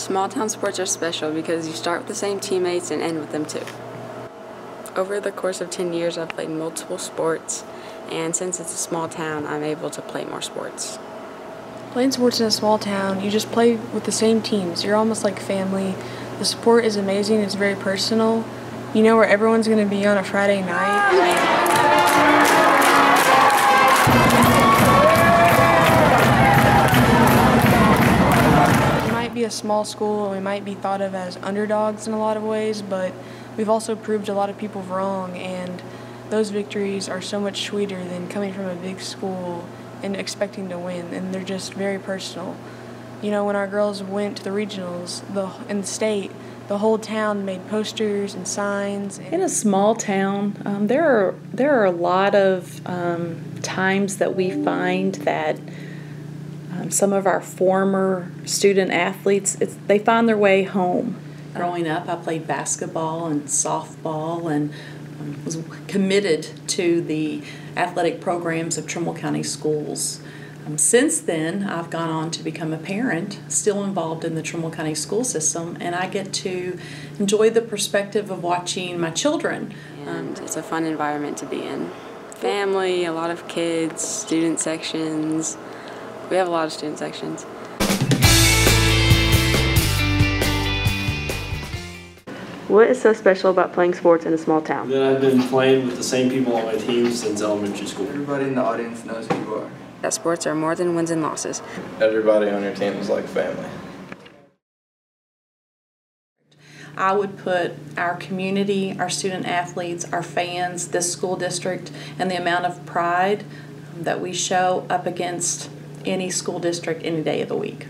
Small town sports are special because you start with the same teammates and end with them too. Over the course of 10 years, I've played multiple sports, and since it's a small town, I'm able to play more sports. Playing sports in a small town, you just play with the same teams. You're almost like family. The sport is amazing, it's very personal. You know where everyone's going to be on a Friday night. Small school and we might be thought of as underdogs in a lot of ways, but we've also proved a lot of people wrong, and those victories are so much sweeter than coming from a big school and expecting to win, and they're just very personal. You know, when our girls went to the regionals the, in the state, the whole town made posters and signs. And In a small town, um, there are there are a lot of um, times that we find that um, some of our former student athletes it's, they find their way home. Growing up, I played basketball and softball and um, was committed to the athletic programs of Trimble County Schools. Um, since then, I've gone on to become a parent, still involved in the Trimble County school system, and I get to enjoy the perspective of watching my children. And it's a fun environment to be in. Family, a lot of kids, student sections. We have a lot of student sections. What is so special about playing sports in a small town? Then I've been playing with the same people on my team since elementary school. Everybody in the audience knows who you are. That sports are more than wins and losses. Everybody on your team is like family. I would put our community, our student athletes, our fans, this school district, and the amount of pride that we show up against any school district any day of the week.